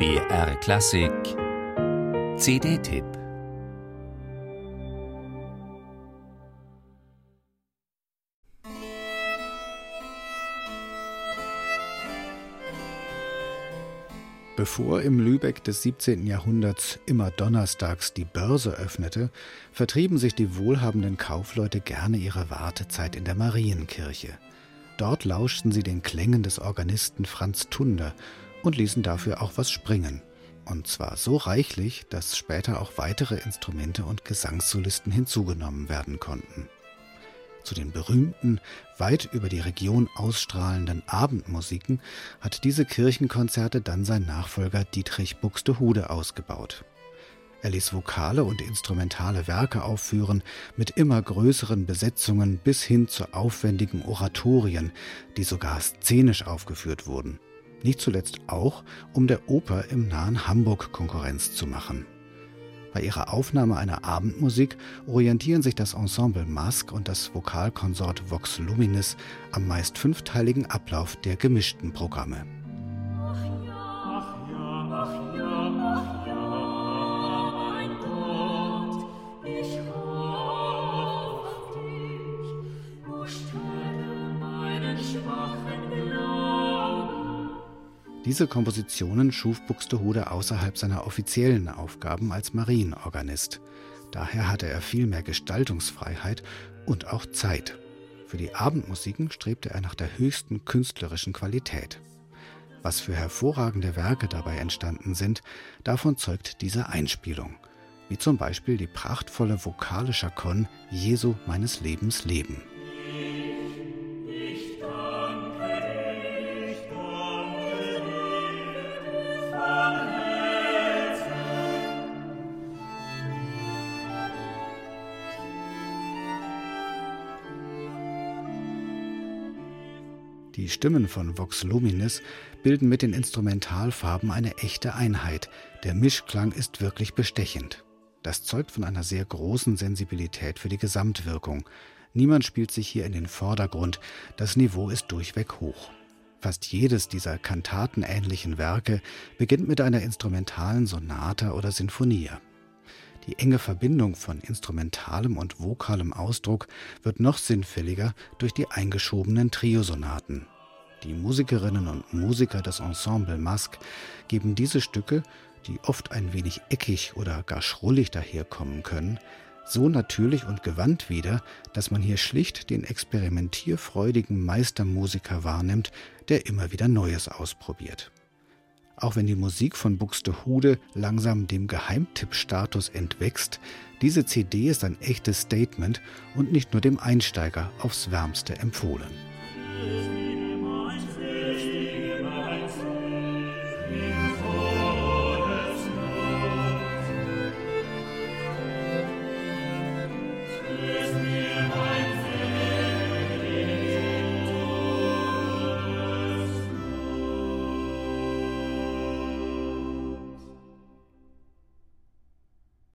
BR Klassik CD-Tipp Bevor im Lübeck des 17. Jahrhunderts immer donnerstags die Börse öffnete, vertrieben sich die wohlhabenden Kaufleute gerne ihre Wartezeit in der Marienkirche. Dort lauschten sie den Klängen des Organisten Franz Tunder und ließen dafür auch was springen. Und zwar so reichlich, dass später auch weitere Instrumente und Gesangssolisten hinzugenommen werden konnten. Zu den berühmten, weit über die Region ausstrahlenden Abendmusiken hat diese Kirchenkonzerte dann sein Nachfolger Dietrich Buxtehude ausgebaut. Er ließ vokale und instrumentale Werke aufführen mit immer größeren Besetzungen bis hin zu aufwendigen Oratorien, die sogar szenisch aufgeführt wurden. Nicht zuletzt auch, um der Oper im nahen Hamburg Konkurrenz zu machen. Bei ihrer Aufnahme einer Abendmusik orientieren sich das Ensemble Mask und das Vokalkonsort Vox Luminis am meist fünfteiligen Ablauf der gemischten Programme. Diese Kompositionen schuf Buxtehude außerhalb seiner offiziellen Aufgaben als Marienorganist. Daher hatte er viel mehr Gestaltungsfreiheit und auch Zeit. Für die Abendmusiken strebte er nach der höchsten künstlerischen Qualität. Was für hervorragende Werke dabei entstanden sind, davon zeugt diese Einspielung, wie zum Beispiel die prachtvolle vokale Chacon Jesu meines Lebens Leben. Die Stimmen von Vox Luminis bilden mit den Instrumentalfarben eine echte Einheit. Der Mischklang ist wirklich bestechend. Das zeugt von einer sehr großen Sensibilität für die Gesamtwirkung. Niemand spielt sich hier in den Vordergrund, das Niveau ist durchweg hoch. Fast jedes dieser kantatenähnlichen Werke beginnt mit einer instrumentalen Sonate oder Sinfonie. Die enge Verbindung von instrumentalem und vokalem Ausdruck wird noch sinnfälliger durch die eingeschobenen Triosonaten. Die Musikerinnen und Musiker des Ensemble Masque geben diese Stücke, die oft ein wenig eckig oder gar schrullig daherkommen können, so natürlich und gewandt wieder, dass man hier schlicht den experimentierfreudigen Meistermusiker wahrnimmt, der immer wieder Neues ausprobiert. Auch wenn die Musik von Buxtehude langsam dem Geheimtipp-Status entwächst, diese CD ist ein echtes Statement und nicht nur dem Einsteiger aufs Wärmste empfohlen.